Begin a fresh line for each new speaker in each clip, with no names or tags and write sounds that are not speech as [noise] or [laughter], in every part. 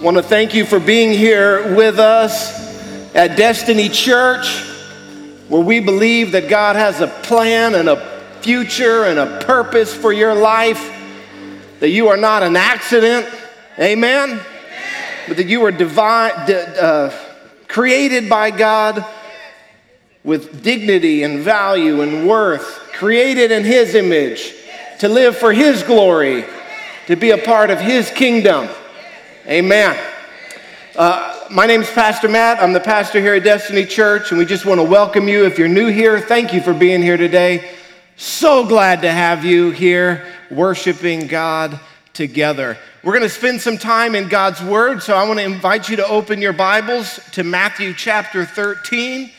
want to thank you for being here with us at Destiny Church, where we believe that God has a plan and a future and a purpose for your life, that you are not an accident, amen, but that you are divine, uh, created by God with dignity and value and worth, created in His image to live for His glory, to be a part of His kingdom. Amen. Uh, my name is Pastor Matt. I'm the pastor here at Destiny Church, and we just want to welcome you. If you're new here, thank you for being here today. So glad to have you here worshiping God together. We're going to spend some time in God's Word, so I want to invite you to open your Bibles to Matthew chapter 13.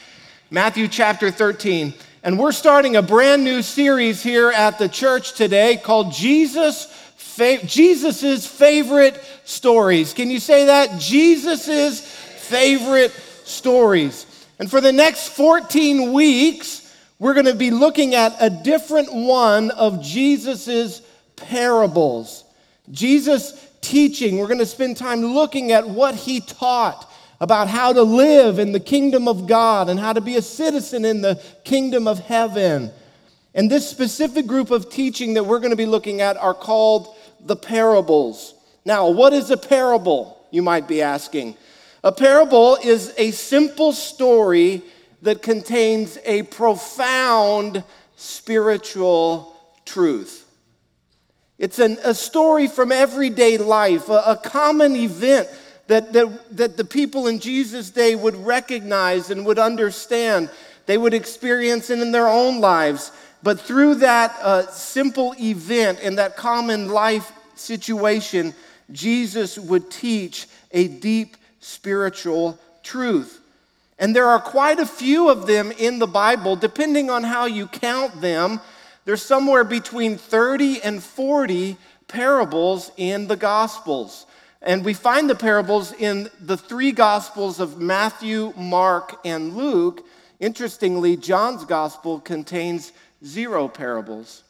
Matthew chapter 13. And we're starting a brand new series here at the church today called Jesus fa- Jesus's favorite stories. Can you say that? Jesus's favorite stories. And for the next 14 weeks, we're going to be looking at a different one of Jesus's parables. Jesus teaching, we're going to spend time looking at what he taught about how to live in the kingdom of God and how to be a citizen in the kingdom of heaven. And this specific group of teaching that we're going to be looking at are called the parables. Now, what is a parable? You might be asking. A parable is a simple story that contains a profound spiritual truth. It's an, a story from everyday life, a, a common event that, that, that the people in Jesus' day would recognize and would understand. They would experience it in their own lives. But through that uh, simple event and that common life situation, Jesus would teach a deep spiritual truth. And there are quite a few of them in the Bible, depending on how you count them. There's somewhere between 30 and 40 parables in the Gospels. And we find the parables in the three Gospels of Matthew, Mark, and Luke. Interestingly, John's Gospel contains zero parables.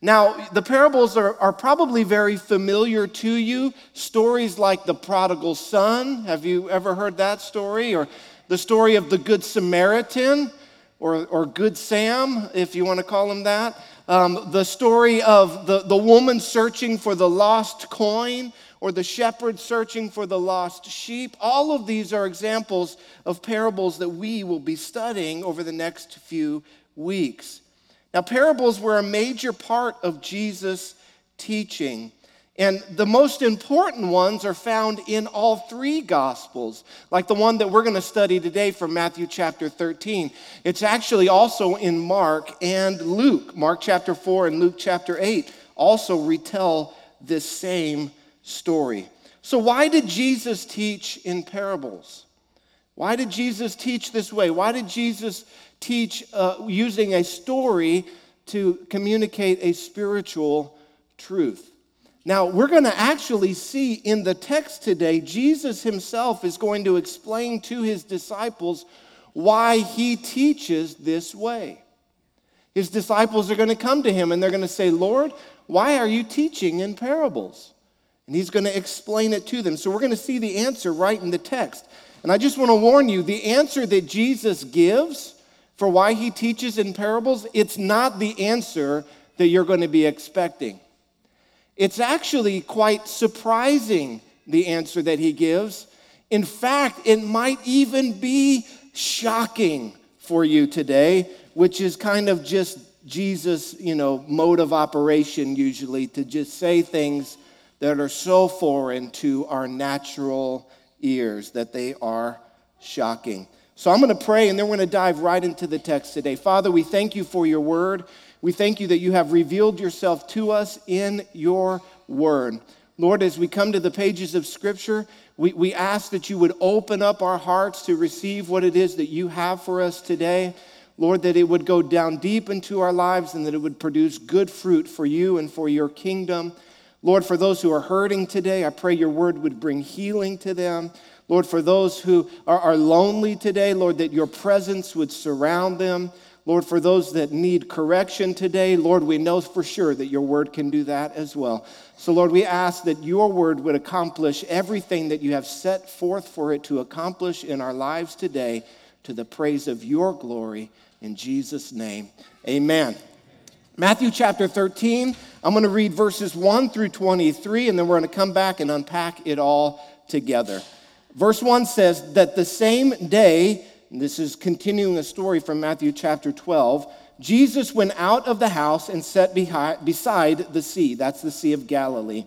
Now, the parables are, are probably very familiar to you. Stories like the prodigal son. Have you ever heard that story? Or the story of the Good Samaritan, or, or Good Sam, if you want to call him that. Um, the story of the, the woman searching for the lost coin, or the shepherd searching for the lost sheep. All of these are examples of parables that we will be studying over the next few weeks. Now, parables were a major part of Jesus' teaching. And the most important ones are found in all three Gospels, like the one that we're going to study today from Matthew chapter 13. It's actually also in Mark and Luke. Mark chapter 4 and Luke chapter 8 also retell this same story. So, why did Jesus teach in parables? Why did Jesus teach this way? Why did Jesus teach uh, using a story to communicate a spiritual truth. Now, we're going to actually see in the text today, Jesus himself is going to explain to his disciples why he teaches this way. His disciples are going to come to him and they're going to say, Lord, why are you teaching in parables? And he's going to explain it to them. So we're going to see the answer right in the text. And I just want to warn you the answer that Jesus gives for why he teaches in parables, it's not the answer that you're going to be expecting. It's actually quite surprising, the answer that he gives. In fact, it might even be shocking for you today, which is kind of just Jesus, you know, mode of operation usually to just say things that are so foreign to our natural ears that they are shocking. So I'm going to pray and then we're going to dive right into the text today. Father, we thank you for your word. We thank you that you have revealed yourself to us in your word. Lord, as we come to the pages of Scripture, we, we ask that you would open up our hearts to receive what it is that you have for us today. Lord, that it would go down deep into our lives and that it would produce good fruit for you and for your kingdom. Lord, for those who are hurting today, I pray your word would bring healing to them. Lord, for those who are, are lonely today, Lord, that your presence would surround them. Lord, for those that need correction today, Lord, we know for sure that your word can do that as well. So, Lord, we ask that your word would accomplish everything that you have set forth for it to accomplish in our lives today to the praise of your glory. In Jesus' name, amen. Matthew chapter 13, I'm going to read verses 1 through 23, and then we're going to come back and unpack it all together. Verse 1 says that the same day, this is continuing a story from Matthew chapter 12. Jesus went out of the house and sat beside the sea. That's the Sea of Galilee.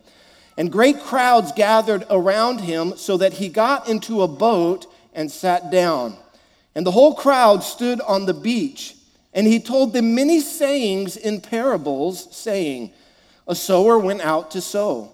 And great crowds gathered around him so that he got into a boat and sat down. And the whole crowd stood on the beach. And he told them many sayings in parables, saying, A sower went out to sow.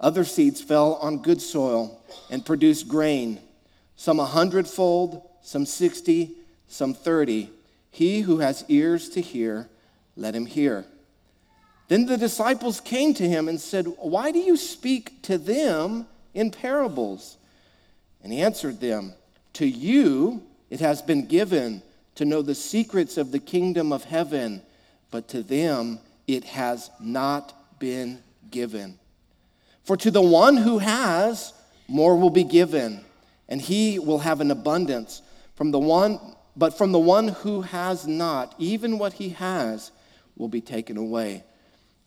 Other seeds fell on good soil and produced grain, some a hundredfold, some sixty, some thirty. He who has ears to hear, let him hear. Then the disciples came to him and said, Why do you speak to them in parables? And he answered them, To you it has been given to know the secrets of the kingdom of heaven, but to them it has not been given. For to the one who has, more will be given, and he will have an abundance. From the one but from the one who has not, even what he has will be taken away.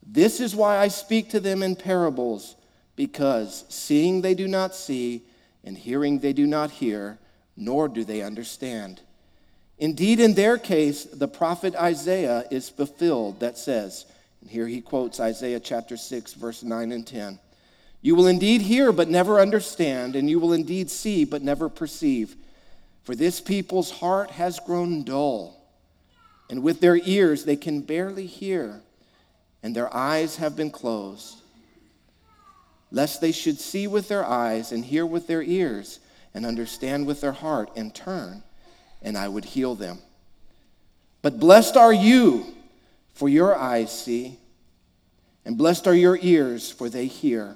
This is why I speak to them in parables, because seeing they do not see, and hearing they do not hear, nor do they understand. Indeed, in their case, the prophet Isaiah is fulfilled that says, and here he quotes Isaiah chapter 6, verse 9 and 10 You will indeed hear, but never understand, and you will indeed see, but never perceive. For this people's heart has grown dull, and with their ears they can barely hear, and their eyes have been closed, lest they should see with their eyes and hear with their ears and understand with their heart and turn, and I would heal them. But blessed are you, for your eyes see, and blessed are your ears, for they hear.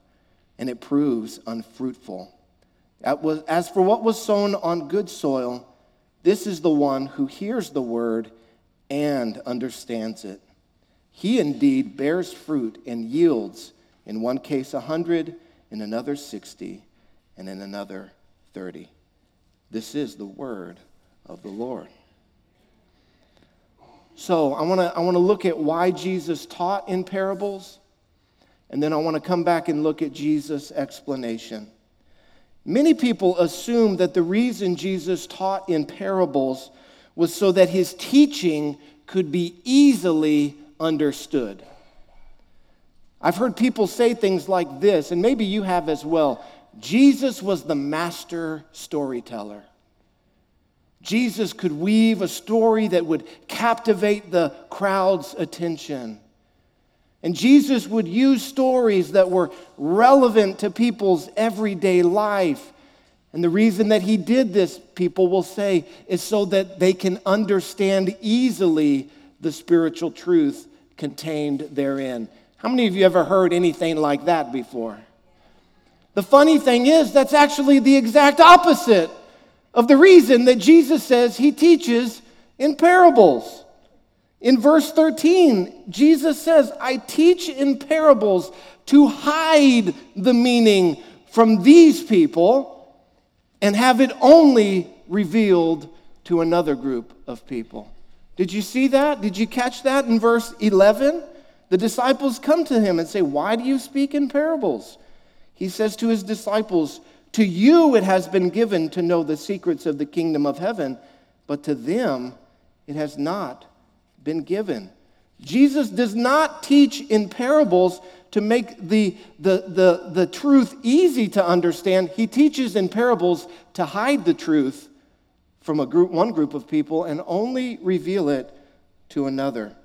and it proves unfruitful. As for what was sown on good soil, this is the one who hears the word and understands it. He indeed bears fruit and yields, in one case a hundred, in another sixty, and in another thirty. This is the word of the Lord. So I want to I want to look at why Jesus taught in parables, and then I want to come back and look at Jesus' explanation. Many people assume that the reason Jesus taught in parables was so that his teaching could be easily understood. I've heard people say things like this, and maybe you have as well. Jesus was the master storyteller. Jesus could weave a story that would captivate the crowd's attention. And Jesus would use stories that were relevant to people's everyday life. And the reason that he did this, people will say, is so that they can understand easily the spiritual truth contained therein. How many of you ever heard anything like that before? The funny thing is, that's actually the exact opposite of the reason that Jesus says he teaches in parables. In verse 13, Jesus says, I teach in parables to hide the meaning from these people and have it only revealed to another group of people. Did you see that? Did you catch that in verse 11? The disciples come to him and say, Why do you speak in parables? He says to his disciples, To you it has been given to know the secrets of the kingdom of heaven, but to them it has not been given. Jesus does not teach in parables to make the, the, the, the truth easy to understand. He teaches in parables to hide the truth from a group, one group of people and only reveal it to another.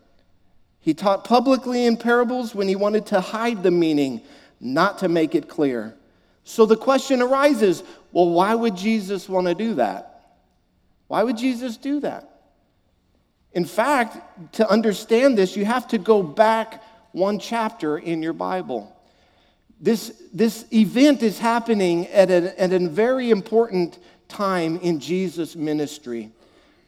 He taught publicly in parables when he wanted to hide the meaning, not to make it clear. So the question arises well, why would Jesus want to do that? Why would Jesus do that? In fact, to understand this, you have to go back one chapter in your Bible. This, this event is happening at a, at a very important time in Jesus' ministry.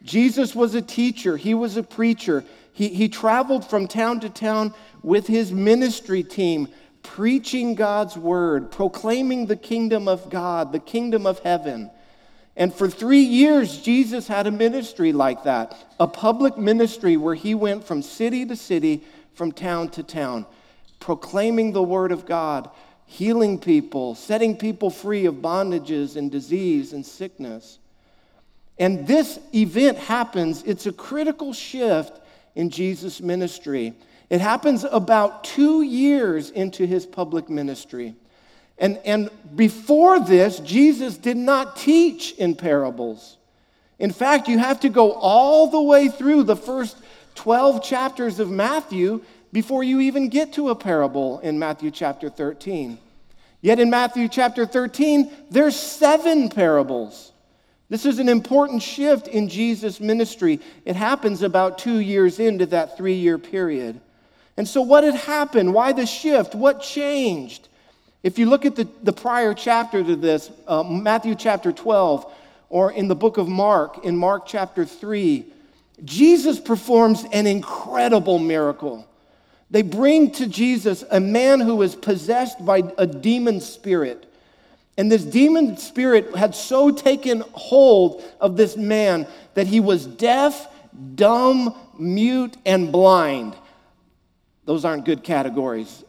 Jesus was a teacher, he was a preacher, he, he traveled from town to town with his ministry team, preaching God's word, proclaiming the kingdom of God, the kingdom of heaven. And for three years, Jesus had a ministry like that a public ministry where he went from city to city, from town to town, proclaiming the word of God, healing people, setting people free of bondages and disease and sickness. And this event happens, it's a critical shift in Jesus' ministry. It happens about two years into his public ministry. And, and before this, Jesus did not teach in parables. In fact, you have to go all the way through the first 12 chapters of Matthew before you even get to a parable in Matthew chapter 13. Yet in Matthew chapter 13, there's seven parables. This is an important shift in Jesus' ministry. It happens about two years into that three year period. And so, what had happened? Why the shift? What changed? If you look at the, the prior chapter to this, uh, Matthew chapter 12, or in the book of Mark, in Mark chapter 3, Jesus performs an incredible miracle. They bring to Jesus a man who is possessed by a demon spirit. And this demon spirit had so taken hold of this man that he was deaf, dumb, mute, and blind. Those aren't good categories,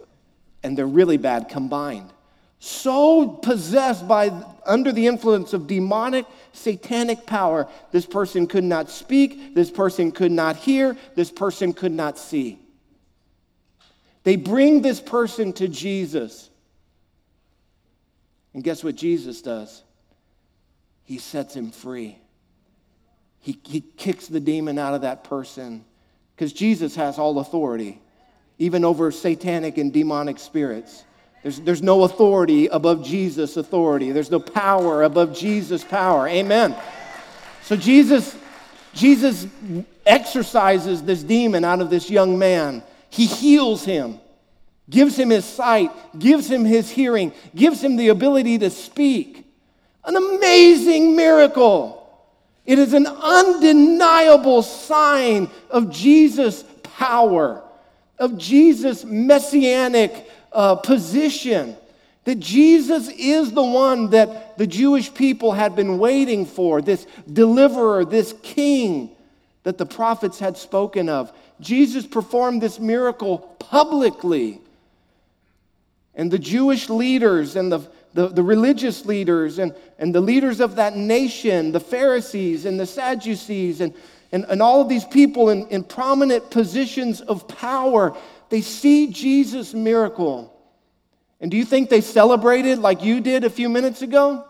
and they're really bad combined. So possessed by, under the influence of demonic, satanic power, this person could not speak, this person could not hear, this person could not see. They bring this person to Jesus. And guess what Jesus does? He sets him free. He, he kicks the demon out of that person because Jesus has all authority, even over satanic and demonic spirits. There's, there's no authority above Jesus' authority. There's no power above Jesus' power. Amen. So Jesus, Jesus exorcises this demon out of this young man. He heals him gives him his sight, gives him his hearing, gives him the ability to speak. An amazing miracle. It is an undeniable sign of Jesus' power, of Jesus' messianic uh, position. That Jesus is the one that the Jewish people had been waiting for, this deliverer, this king that the prophets had spoken of. Jesus performed this miracle publicly. And the Jewish leaders and the, the, the, religious leaders and, and the leaders of that nation, the Pharisees and the Sadducees, and, and, and all of these people in, in prominent positions of power, they see Jesus' miracle. And do you think they celebrated like you did a few minutes ago?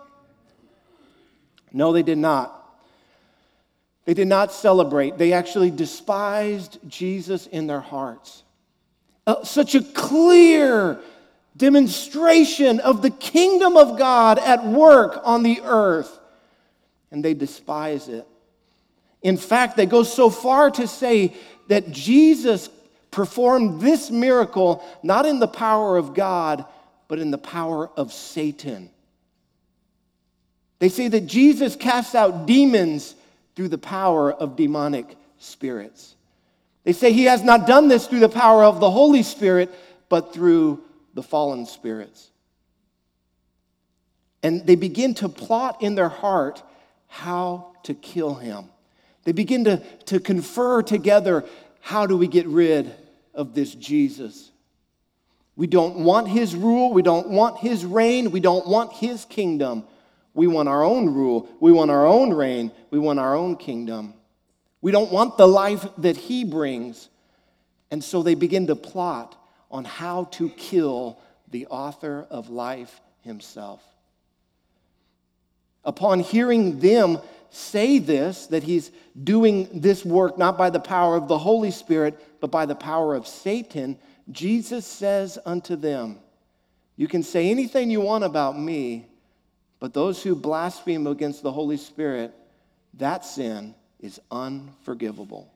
No, they did not. They did not celebrate. They actually despised Jesus in their hearts. Uh, such a clear demonstration of the kingdom of God at work on the earth, and they despise it. In fact, they go so far to say that Jesus performed this miracle not in the power of God, but in the power of Satan. They say that Jesus casts out demons through the power of demonic spirits. They say he has not done this through the power of the Holy Spirit, but through the fallen spirits. And they begin to plot in their heart how to kill him. They begin to, to confer together how do we get rid of this Jesus? We don't want his rule. We don't want his reign. We don't want his kingdom. We want our own rule. We want our own reign. We want our own kingdom. We don't want the life that he brings. And so they begin to plot on how to kill the author of life himself. Upon hearing them say this, that he's doing this work not by the power of the Holy Spirit, but by the power of Satan, Jesus says unto them, You can say anything you want about me, but those who blaspheme against the Holy Spirit, that sin is unforgivable.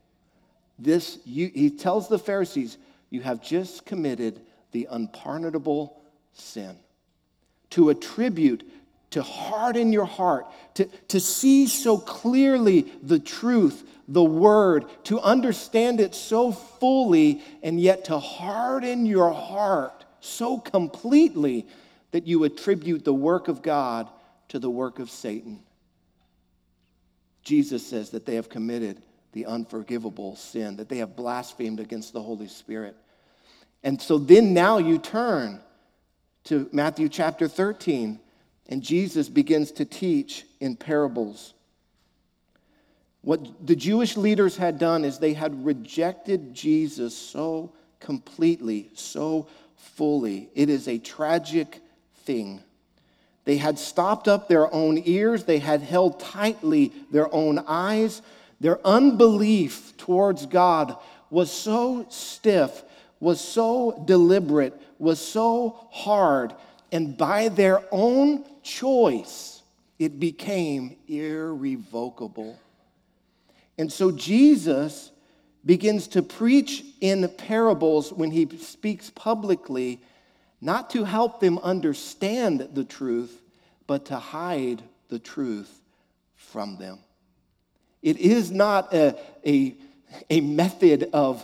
This, you, he tells the Pharisees, you have just committed the unpardonable sin. To attribute, to harden your heart, to, to see so clearly the truth, the word, to understand it so fully, and yet to harden your heart so completely that you attribute the work of God to the work of Satan. Jesus says that they have committed the unforgivable sin, that they have blasphemed against the Holy Spirit. And so then now you turn to Matthew chapter 13, and Jesus begins to teach in parables. What the Jewish leaders had done is they had rejected Jesus so completely, so fully. It is a tragic thing. They had stopped up their own ears, they had held tightly their own eyes. Their unbelief towards God was so stiff, was so deliberate, was so hard, and by their own choice, it became irrevocable. And so Jesus begins to preach in parables when he speaks publicly not to help them understand the truth, but to hide the truth from them. It is not a, a, a method of,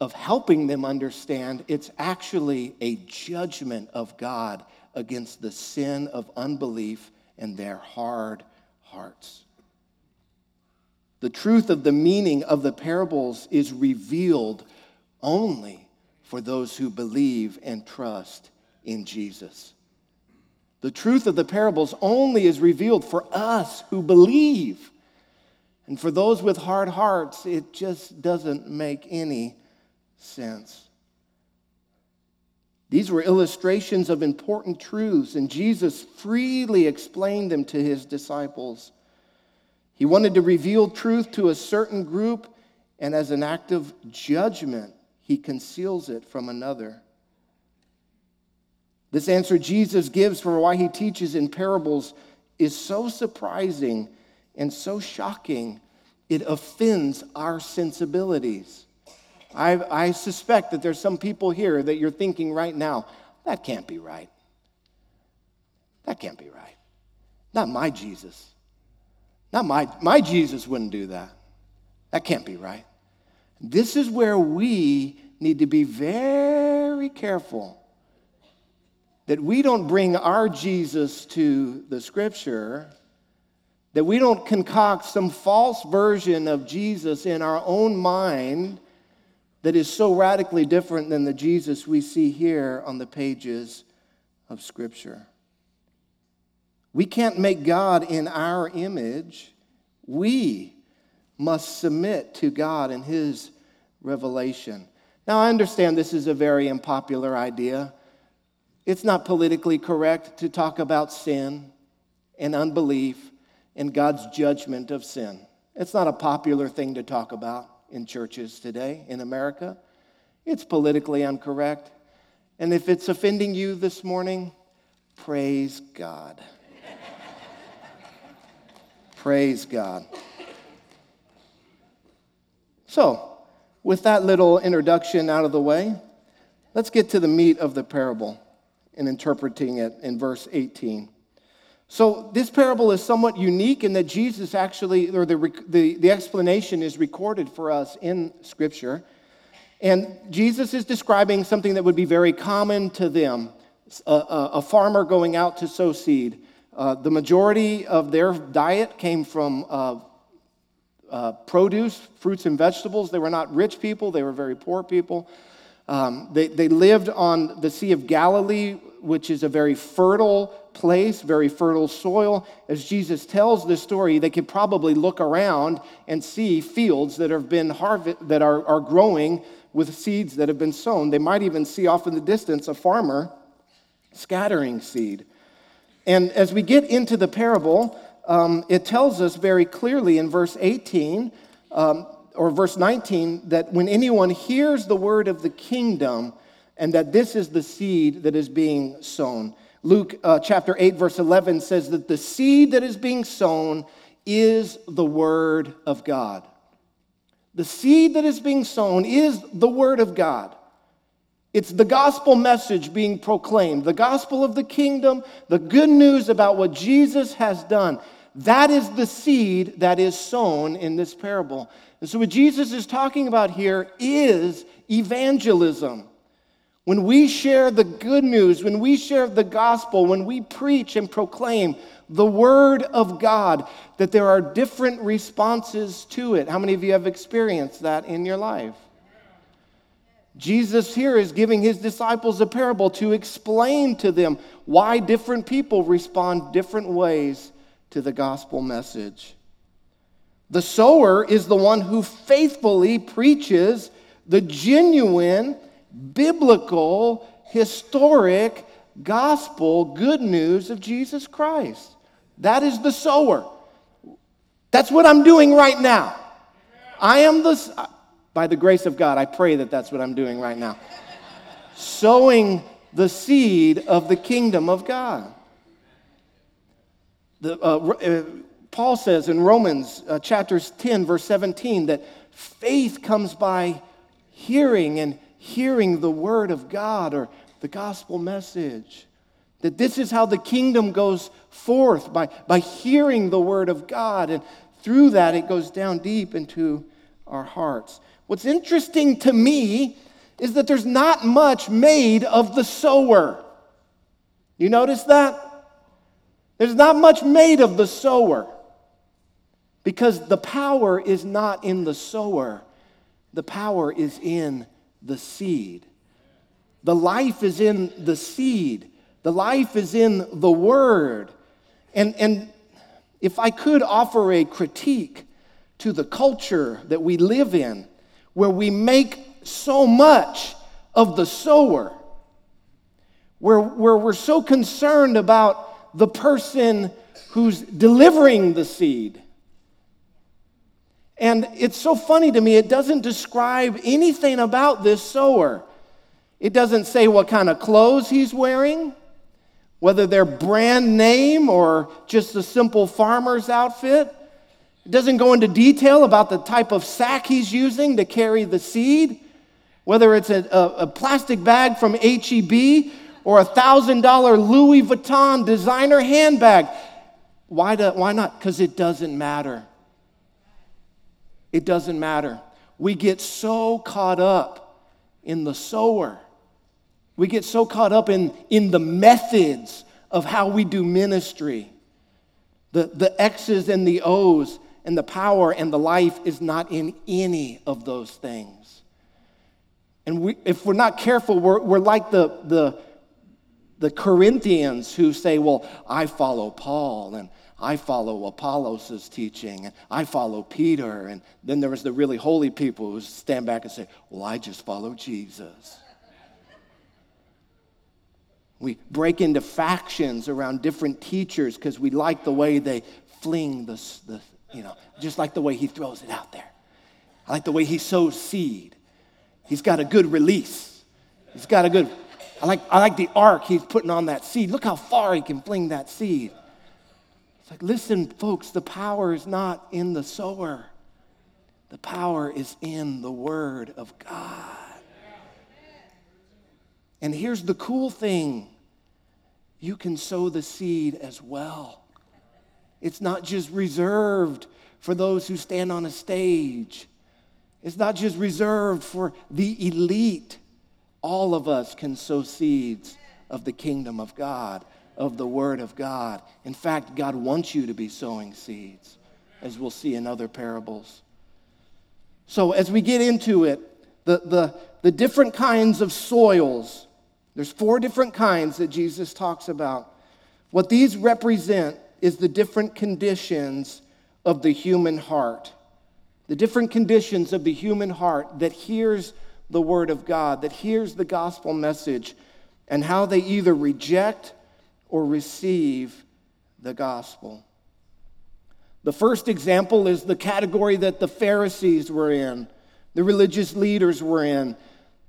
of helping them understand, it's actually a judgment of God against the sin of unbelief and their hard hearts. The truth of the meaning of the parables is revealed only for those who believe and trust in Jesus. The truth of the parables only is revealed for us who believe. And for those with hard hearts, it just doesn't make any sense. These were illustrations of important truths, and Jesus freely explained them to his disciples. He wanted to reveal truth to a certain group, and as an act of judgment, he conceals it from another. This answer Jesus gives for why he teaches in parables is so surprising and so shocking, it offends our sensibilities. I, I, suspect that there's some people here that you're thinking right now, that can't be right. That can't be right. Not my Jesus. Not my, my Jesus wouldn't do that. That can't be right. This is where we need to be very careful that we don't bring our Jesus to the scripture, that we don't concoct some false version of Jesus in our own mind that is so radically different than the Jesus we see here on the pages of scripture. We can't make God in our image. We must submit to God and His revelation. Now, I understand this is a very unpopular idea. It's not politically correct to talk about sin and unbelief and God's judgment of sin. It's not a popular thing to talk about in churches today in America. It's politically incorrect. And if it's offending you this morning, praise God. [laughs] praise God. So, with that little introduction out of the way, let's get to the meat of the parable and interpreting it in verse 18. So, this parable is somewhat unique in that Jesus actually, or the, the, the explanation is recorded for us in Scripture. And Jesus is describing something that would be very common to them a, a, a farmer going out to sow seed. Uh, the majority of their diet came from uh, uh, produce, fruits and vegetables. They were not rich people, they were very poor people. Um, they, they lived on the Sea of Galilee, which is a very fertile place, very fertile soil. As Jesus tells this story, they could probably look around and see fields that have been harvest, that are, are growing with seeds that have been sown. They might even see off in the distance a farmer scattering seed. And as we get into the parable, um, it tells us very clearly in verse 18 um, or verse 19 that when anyone hears the word of the kingdom, and that this is the seed that is being sown. Luke uh, chapter 8, verse 11 says that the seed that is being sown is the word of God. The seed that is being sown is the word of God. It's the gospel message being proclaimed, the gospel of the kingdom, the good news about what Jesus has done. That is the seed that is sown in this parable. And so, what Jesus is talking about here is evangelism. When we share the good news, when we share the gospel, when we preach and proclaim the word of God, that there are different responses to it. How many of you have experienced that in your life? Jesus here is giving his disciples a parable to explain to them why different people respond different ways to the gospel message. The sower is the one who faithfully preaches the genuine, biblical, historic gospel good news of Jesus Christ. That is the sower. That's what I'm doing right now. I am the, by the grace of God, I pray that that's what I'm doing right now. Sowing the seed of the kingdom of God. The, uh, uh, Paul says in Romans uh, chapters 10, verse 17, that faith comes by hearing and hearing the word of God or the gospel message. That this is how the kingdom goes forth by, by hearing the word of God. And through that, it goes down deep into our hearts. What's interesting to me is that there's not much made of the sower. You notice that? There's not much made of the sower because the power is not in the sower, the power is in the seed. The life is in the seed, the life is in the word. And, and if I could offer a critique to the culture that we live in, where we make so much of the sower, where, where we're so concerned about the person who's delivering the seed. And it's so funny to me, it doesn't describe anything about this sower. It doesn't say what kind of clothes he's wearing, whether they're brand name or just a simple farmer's outfit. It doesn't go into detail about the type of sack he's using to carry the seed, whether it's a, a, a plastic bag from HEB or a $1,000 Louis Vuitton designer handbag. Why, do, why not? Because it doesn't matter. It doesn't matter. We get so caught up in the sower. We get so caught up in, in the methods of how we do ministry, the, the X's and the O's and the power and the life is not in any of those things. And we, if we're not careful, we're, we're like the, the, the Corinthians who say, Well, I follow Paul and I follow Apollos' teaching and I follow Peter. And then there was the really holy people who stand back and say, Well, I just follow Jesus. We break into factions around different teachers because we like the way they fling the, the, you know, just like the way he throws it out there. I like the way he sows seed. He's got a good release. He's got a good, I like, I like the arc he's putting on that seed. Look how far he can fling that seed. It's like, listen, folks, the power is not in the sower. The power is in the Word of God. And here's the cool thing you can sow the seed as well. It's not just reserved for those who stand on a stage, it's not just reserved for the elite. All of us can sow seeds of the kingdom of God, of the Word of God. In fact, God wants you to be sowing seeds, as we'll see in other parables. So, as we get into it, the, the, the different kinds of soils, there's four different kinds that Jesus talks about. What these represent is the different conditions of the human heart. The different conditions of the human heart that hears the word of God, that hears the gospel message, and how they either reject or receive the gospel. The first example is the category that the Pharisees were in, the religious leaders were in.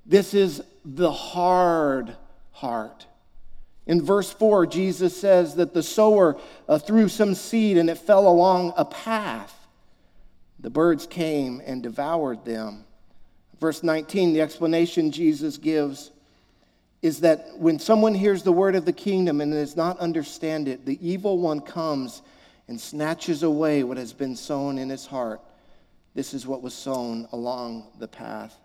This is the hard heart. In verse 4, Jesus says that the sower uh, threw some seed and it fell along a path. The birds came and devoured them. Verse 19, the explanation Jesus gives is that when someone hears the word of the kingdom and does not understand it, the evil one comes and snatches away what has been sown in his heart. This is what was sown along the path.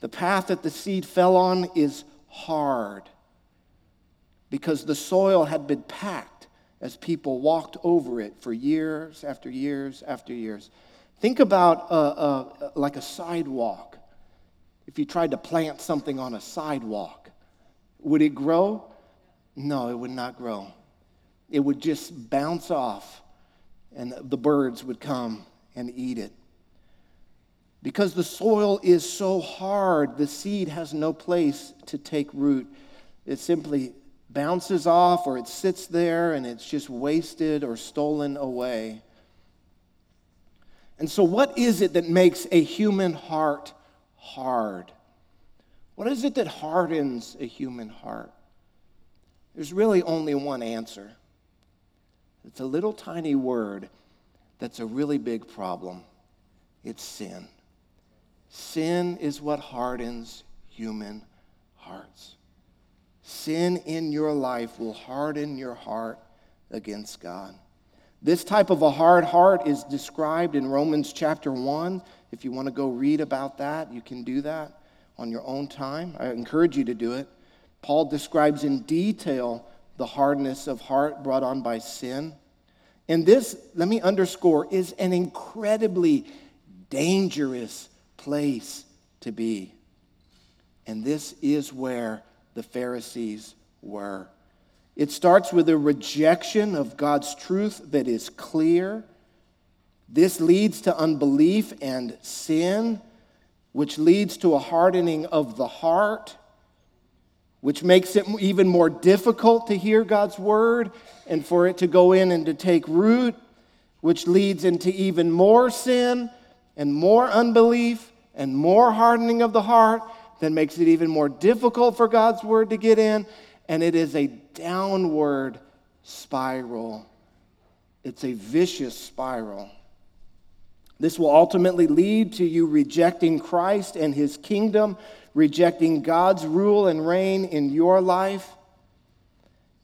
The path that the seed fell on is hard because the soil had been packed as people walked over it for years after years after years. Think about like a sidewalk. If you tried to plant something on a sidewalk, would it grow? No, it would not grow. It would just bounce off, and the birds would come and eat it. Because the soil is so hard, the seed has no place to take root. It simply bounces off or it sits there and it's just wasted or stolen away. And so, what is it that makes a human heart hard? What is it that hardens a human heart? There's really only one answer. It's a little tiny word that's a really big problem. It's sin. Sin is what hardens human hearts. Sin in your life will harden your heart against God. This type of a hard heart is described in Romans chapter 1. If you want to go read about that, you can do that on your own time. I encourage you to do it. Paul describes in detail the hardness of heart brought on by sin. And this, let me underscore, is an incredibly dangerous place to be. And this is where the Pharisees were. It starts with a rejection of God's truth that is clear. This leads to unbelief and sin, which leads to a hardening of the heart, which makes it even more difficult to hear God's word and for it to go in and to take root, which leads into even more sin and more unbelief and more hardening of the heart that makes it even more difficult for God's word to get in. And it is a downward spiral, it's a vicious spiral. This will ultimately lead to you rejecting Christ and his kingdom, rejecting God's rule and reign in your life.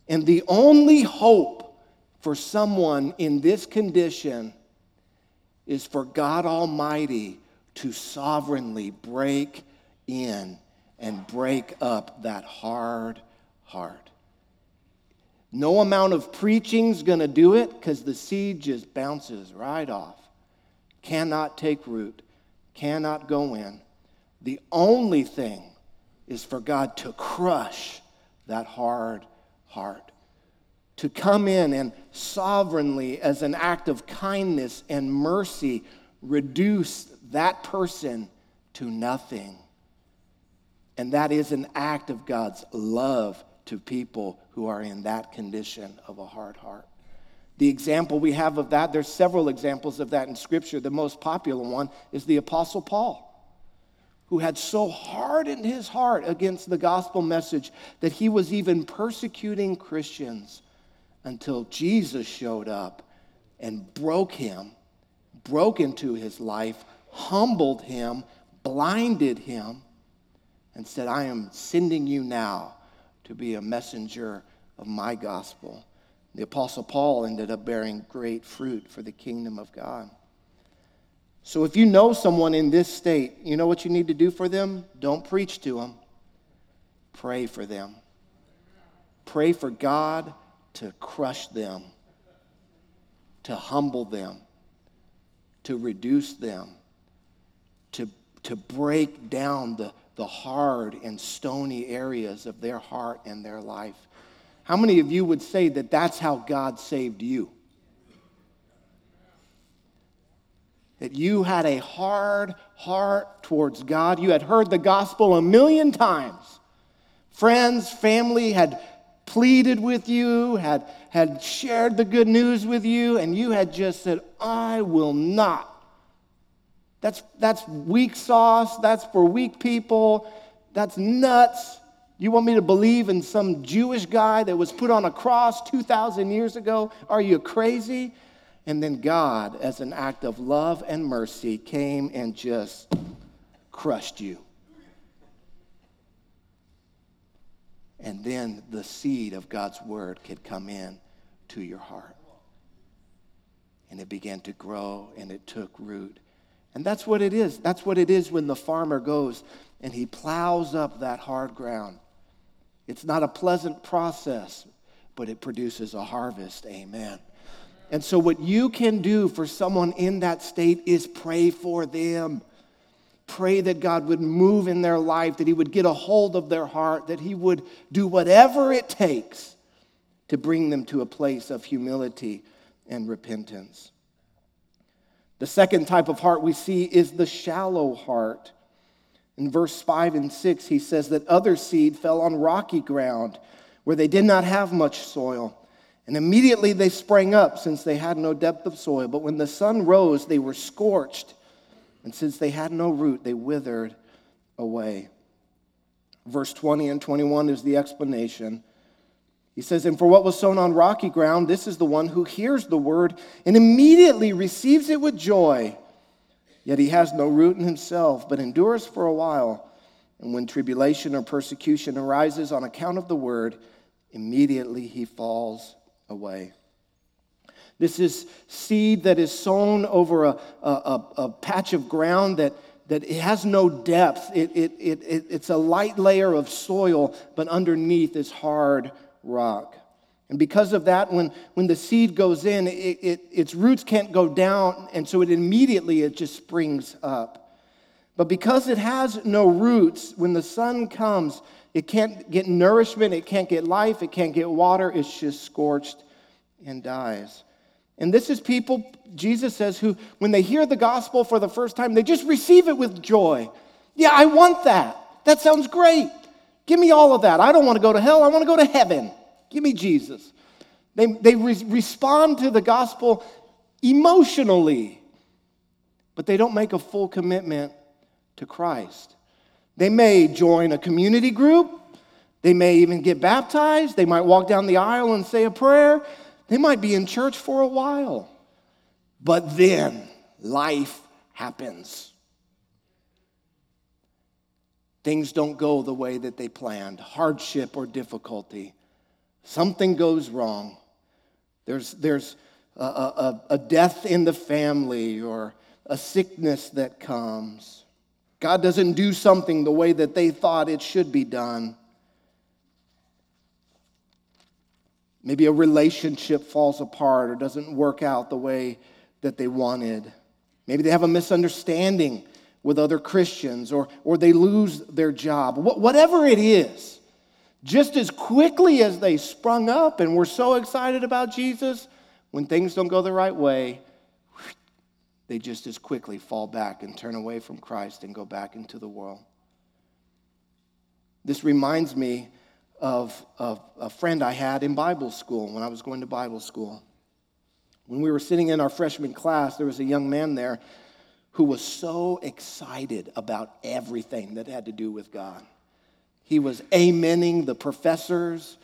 And the only hope for someone in this condition is for God Almighty to sovereignly break in and break up that hard heart. No amount of preaching's going to do it because the seed just bounces right off. Cannot take root, cannot go in. The only thing is for God to crush that hard heart, to come in and sovereignly, as an act of kindness and mercy, reduce that person to nothing. And that is an act of God's love to people who are in that condition of a hard heart. The example we have of that, there's several examples of that in Scripture. The most popular one is the Apostle Paul, who had so hardened his heart against the gospel message that he was even persecuting Christians until Jesus showed up and broke him, broke into his life, humbled him, blinded him, and said, I am sending you now to be a messenger of my gospel. The Apostle Paul ended up bearing great fruit for the kingdom of God. So if you know someone in this state, you know what you need to do for them? Don't preach to them, pray for them. Pray for God to crush them, to humble them, to reduce them, to, to break down the, the hard and stony areas of their heart and their life. How many of you would say that that's how God saved you? That you had a hard heart towards God. You had heard the gospel a million times. Friends, family had pleaded with you, had, had shared the good news with you, and you had just said, I will not. That's, that's weak sauce. That's for weak people. That's nuts. You want me to believe in some Jewish guy that was put on a cross 2,000 years ago? Are you crazy? And then God, as an act of love and mercy, came and just crushed you. And then the seed of God's word could come in to your heart. And it began to grow and it took root. And that's what it is. That's what it is when the farmer goes and he plows up that hard ground. It's not a pleasant process, but it produces a harvest. Amen. And so, what you can do for someone in that state is pray for them. Pray that God would move in their life, that He would get a hold of their heart, that He would do whatever it takes to bring them to a place of humility and repentance. The second type of heart we see is the shallow heart. In verse 5 and 6, he says that other seed fell on rocky ground where they did not have much soil. And immediately they sprang up since they had no depth of soil. But when the sun rose, they were scorched. And since they had no root, they withered away. Verse 20 and 21 is the explanation. He says, And for what was sown on rocky ground, this is the one who hears the word and immediately receives it with joy. Yet he has no root in himself, but endures for a while. And when tribulation or persecution arises on account of the word, immediately he falls away. This is seed that is sown over a, a, a, patch of ground that, that it has no depth. It, it, it, it, it's a light layer of soil, but underneath is hard rock. And because of that, when, when the seed goes in, it, it, its roots can't go down, and so it immediately it just springs up. But because it has no roots, when the sun comes, it can't get nourishment, it can't get life, it can't get water, it's just scorched and dies. And this is people, Jesus says, who, when they hear the gospel for the first time, they just receive it with joy. Yeah, I want that. That sounds great. Give me all of that. I don't want to go to hell, I want to go to heaven. Give me Jesus. They, they re- respond to the gospel emotionally, but they don't make a full commitment to Christ. They may join a community group. They may even get baptized. They might walk down the aisle and say a prayer. They might be in church for a while, but then life happens. Things don't go the way that they planned, hardship or difficulty. Something goes wrong. There's, there's a, a, a death in the family or a sickness that comes. God doesn't do something the way that they thought it should be done. Maybe a relationship falls apart or doesn't work out the way that they wanted. Maybe they have a misunderstanding with other Christians or, or they lose their job. Wh- whatever it is, just as quickly as they sprung up and were so excited about Jesus, when things don't go the right way, they just as quickly fall back and turn away from Christ and go back into the world. This reminds me of, of a friend I had in Bible school when I was going to Bible school. When we were sitting in our freshman class, there was a young man there who was so excited about everything that had to do with God. He was amening the professors.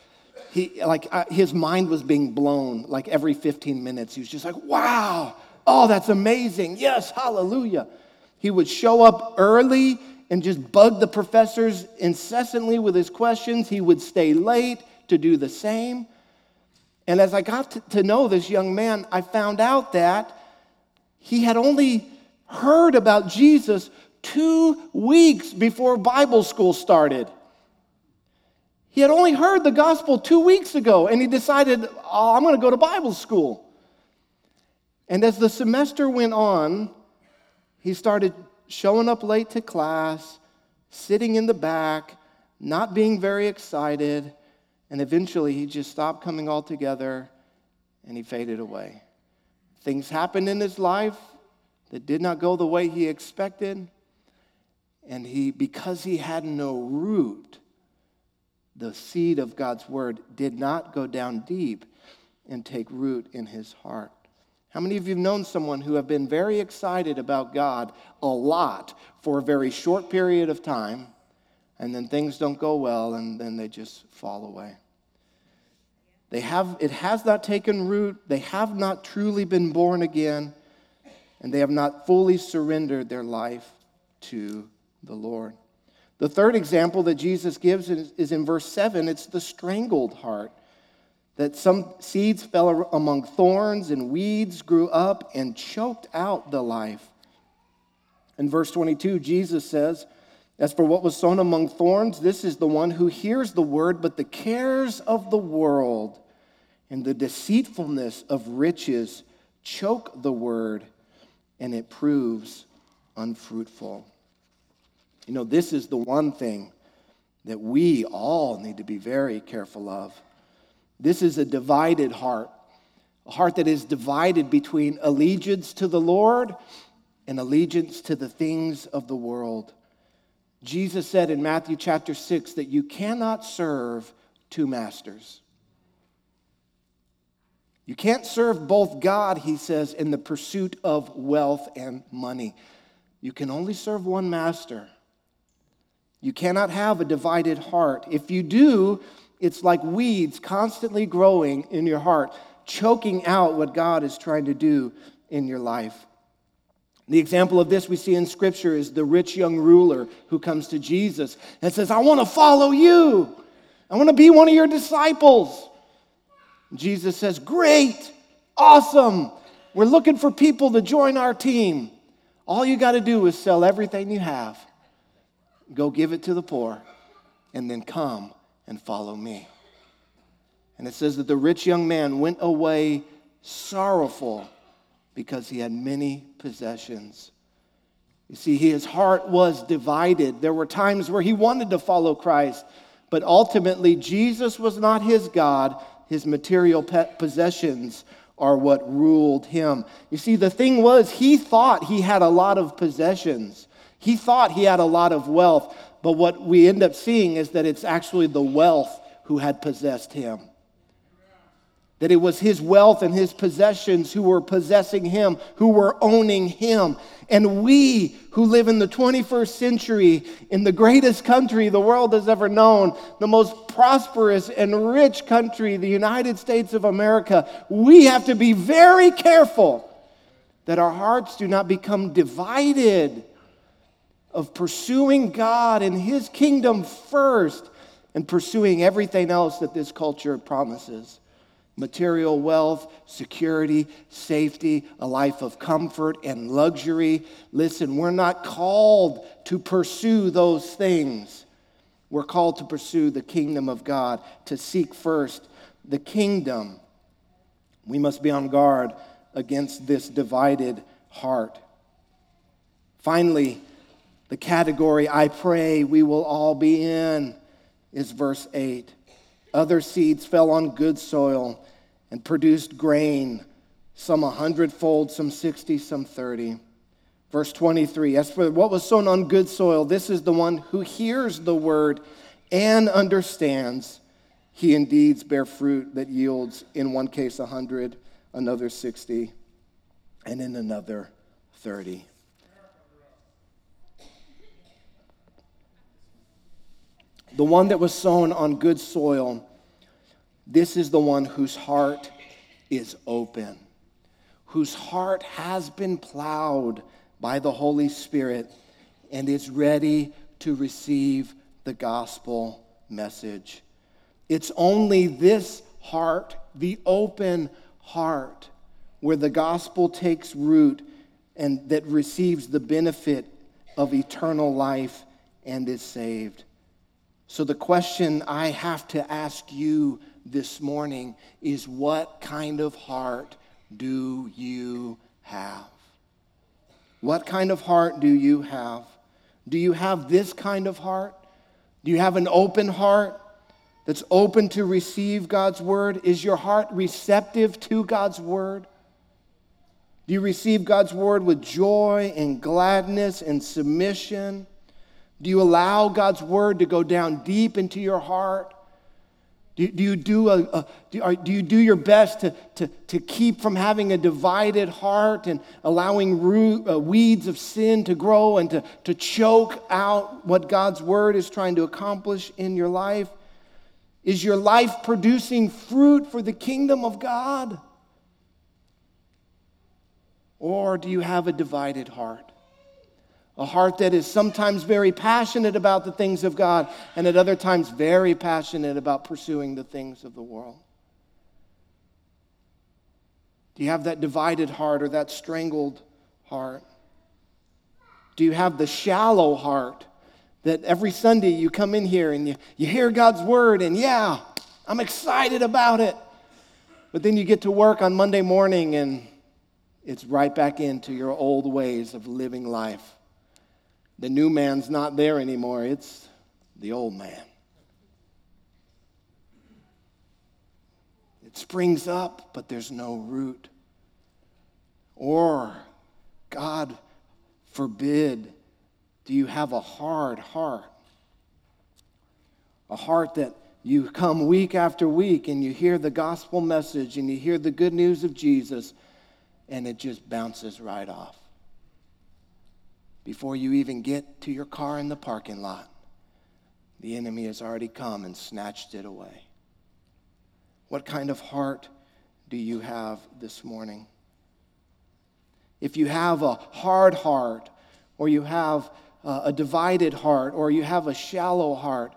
He, like, uh, his mind was being blown like every 15 minutes. He was just like, wow, Oh, that's amazing. Yes, hallelujah. He would show up early and just bug the professors incessantly with his questions. He would stay late to do the same. And as I got to, to know this young man, I found out that he had only heard about Jesus two weeks before Bible school started. He had only heard the gospel two weeks ago, and he decided, oh, I'm going to go to Bible school. And as the semester went on, he started showing up late to class, sitting in the back, not being very excited, and eventually he just stopped coming altogether and he faded away. Things happened in his life that did not go the way he expected. And he, because he had no root, the seed of God's word did not go down deep and take root in his heart. How many of you have known someone who have been very excited about God a lot for a very short period of time, and then things don't go well, and then they just fall away? They have, it has not taken root. They have not truly been born again, and they have not fully surrendered their life to the Lord. The third example that Jesus gives is in verse 7 it's the strangled heart that some seeds fell among thorns and weeds grew up and choked out the life. In verse 22, Jesus says, As for what was sown among thorns, this is the one who hears the word, but the cares of the world and the deceitfulness of riches choke the word, and it proves unfruitful. You know, this is the one thing that we all need to be very careful of this is a divided heart, a heart that is divided between allegiance to the Lord and allegiance to the things of the world. Jesus said in Matthew chapter 6 that you cannot serve two masters. You can't serve both God, he says, in the pursuit of wealth and money. You can only serve one master. You cannot have a divided heart. If you do, it's like weeds constantly growing in your heart, choking out what God is trying to do in your life. The example of this we see in Scripture is the rich young ruler who comes to Jesus and says, I want to follow you. I want to be one of your disciples. Jesus says, Great, awesome. We're looking for people to join our team. All you got to do is sell everything you have, go give it to the poor, and then come and follow me. And it says that the rich young man went away sorrowful because he had many possessions. You see, his heart was divided. There were times where he wanted to follow Christ, but ultimately, Jesus was not his God. His material possessions are what ruled him. You see, the thing was, he thought he had a lot of possessions, he thought he had a lot of wealth. But what we end up seeing is that it's actually the wealth who had possessed him. That it was his wealth and his possessions who were possessing him, who were owning him. And we who live in the 21st century, in the greatest country the world has ever known, the most prosperous and rich country, the United States of America, we have to be very careful that our hearts do not become divided of pursuing God and His kingdom first and pursuing everything else that this culture promises material wealth, security, safety, a life of comfort and luxury. Listen, we're not called to pursue those things. We're called to pursue the kingdom of God, to seek first the kingdom. We must be on guard against this divided heart. Finally, the category I pray we will all be in is verse 8. Other seeds fell on good soil and produced grain, some a hundredfold, some 60, some 30. Verse 23 As for what was sown on good soil, this is the one who hears the word and understands. He indeed bear fruit that yields, in one case, a hundred, another 60, and in another 30. The one that was sown on good soil, this is the one whose heart is open, whose heart has been plowed by the Holy Spirit and is ready to receive the gospel message. It's only this heart, the open heart, where the gospel takes root and that receives the benefit of eternal life and is saved. So, the question I have to ask you this morning is what kind of heart do you have? What kind of heart do you have? Do you have this kind of heart? Do you have an open heart that's open to receive God's word? Is your heart receptive to God's word? Do you receive God's word with joy and gladness and submission? Do you allow God's word to go down deep into your heart? Do, you, do, a, a do, are, do you do your best to, to, to keep from having a divided heart and allowing root, uh, weeds of sin to grow and to, to choke out what God's word is trying to accomplish in your life? Is your life producing fruit for the kingdom of God? Or do you have a divided heart? A heart that is sometimes very passionate about the things of God and at other times very passionate about pursuing the things of the world? Do you have that divided heart or that strangled heart? Do you have the shallow heart that every Sunday you come in here and you, you hear God's word and yeah, I'm excited about it. But then you get to work on Monday morning and it's right back into your old ways of living life. The new man's not there anymore, it's the old man. It springs up, but there's no root. Or, God forbid, do you have a hard heart? A heart that you come week after week and you hear the gospel message and you hear the good news of Jesus and it just bounces right off before you even get to your car in the parking lot, the enemy has already come and snatched it away. What kind of heart do you have this morning? If you have a hard heart, or you have a divided heart, or you have a shallow heart,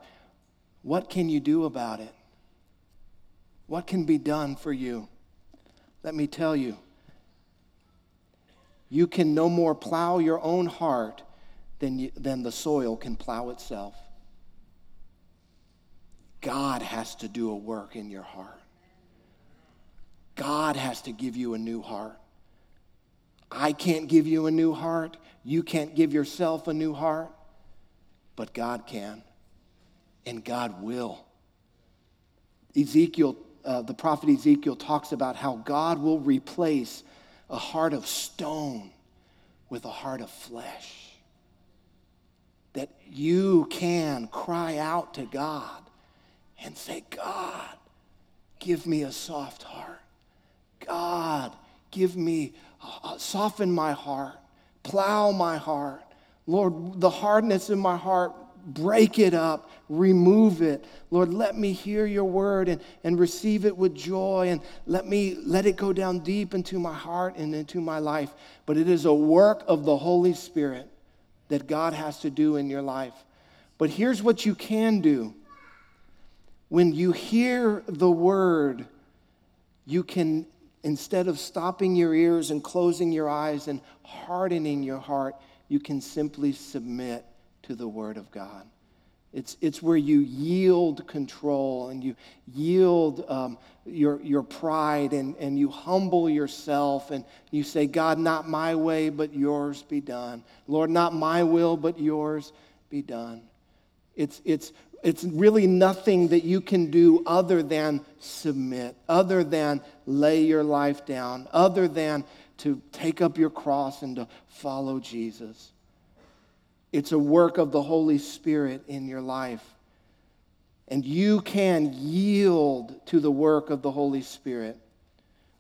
what can you do about it? What can be done for you? Let me tell you you can no more plow your own heart than, you, than the soil can plow itself. God has to do a work in your heart. God has to give you a new heart. I can't give you a new heart. You can't give yourself a new heart. But God can. And God will. Ezekiel, uh, the prophet Ezekiel talks about how God will replace a heart of stone with a heart of flesh. That you can cry out to God and say, God, give me a soft heart. God, give me, uh, soften my heart, plow my heart. Lord, the hardness in my heart, break it up, remove it. Lord, let me hear your word and, and receive it with joy and let me let it go down deep into my heart and into my life. But it is a work of the Holy Spirit that God has to do in your life. But here's what you can do. When you hear the word, you can, instead of stopping your ears and closing your eyes and hardening your heart, you can simply submit to the Word of God. It's, it's where you yield control and you yield um, your, your pride and, and you humble yourself and you say, God, not my way, but yours be done. Lord, not my will, but yours be done. It's, it's, it's really nothing that you can do other than submit, other than lay your life down, other than to take up your cross and to follow Jesus. It's a work of the Holy Spirit in your life. And you can yield to the work of the Holy Spirit,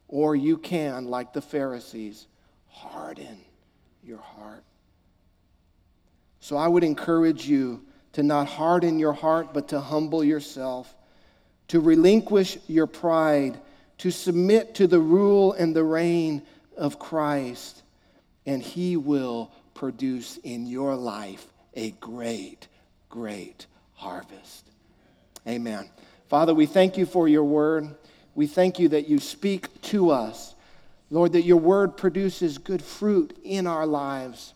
or you can, like the Pharisees, harden your heart. So I would encourage you to not harden your heart, but to humble yourself, to relinquish your pride, to submit to the rule and the reign of Christ, and He will produce in your life a great, great harvest. Amen. Father, we thank you for your word. We thank you that you speak to us. Lord, that your word produces good fruit in our lives.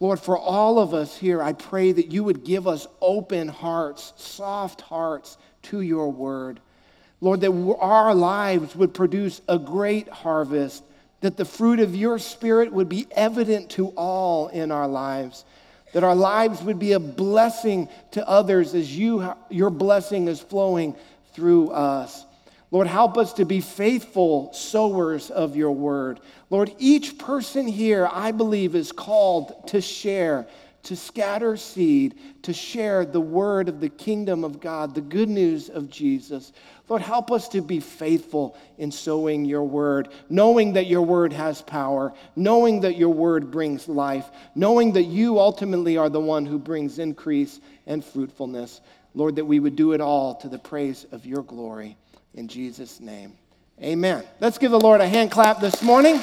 Lord, for all of us here, I pray that you would give us open hearts, soft hearts to your word. Lord, that our lives would produce a great harvest, that the fruit of your spirit would be evident to all in our lives, that our lives would be a blessing to others as you, your blessing is flowing through us. Lord, help us to be faithful sowers of your word. Lord, each person here, I believe, is called to share, to scatter seed, to share the word of the kingdom of God, the good news of Jesus. Lord, help us to be faithful in sowing your word, knowing that your word has power, knowing that your word brings life, knowing that you ultimately are the one who brings increase and fruitfulness. Lord, that we would do it all to the praise of your glory. In Jesus' name, amen. Let's give the Lord a hand clap this morning.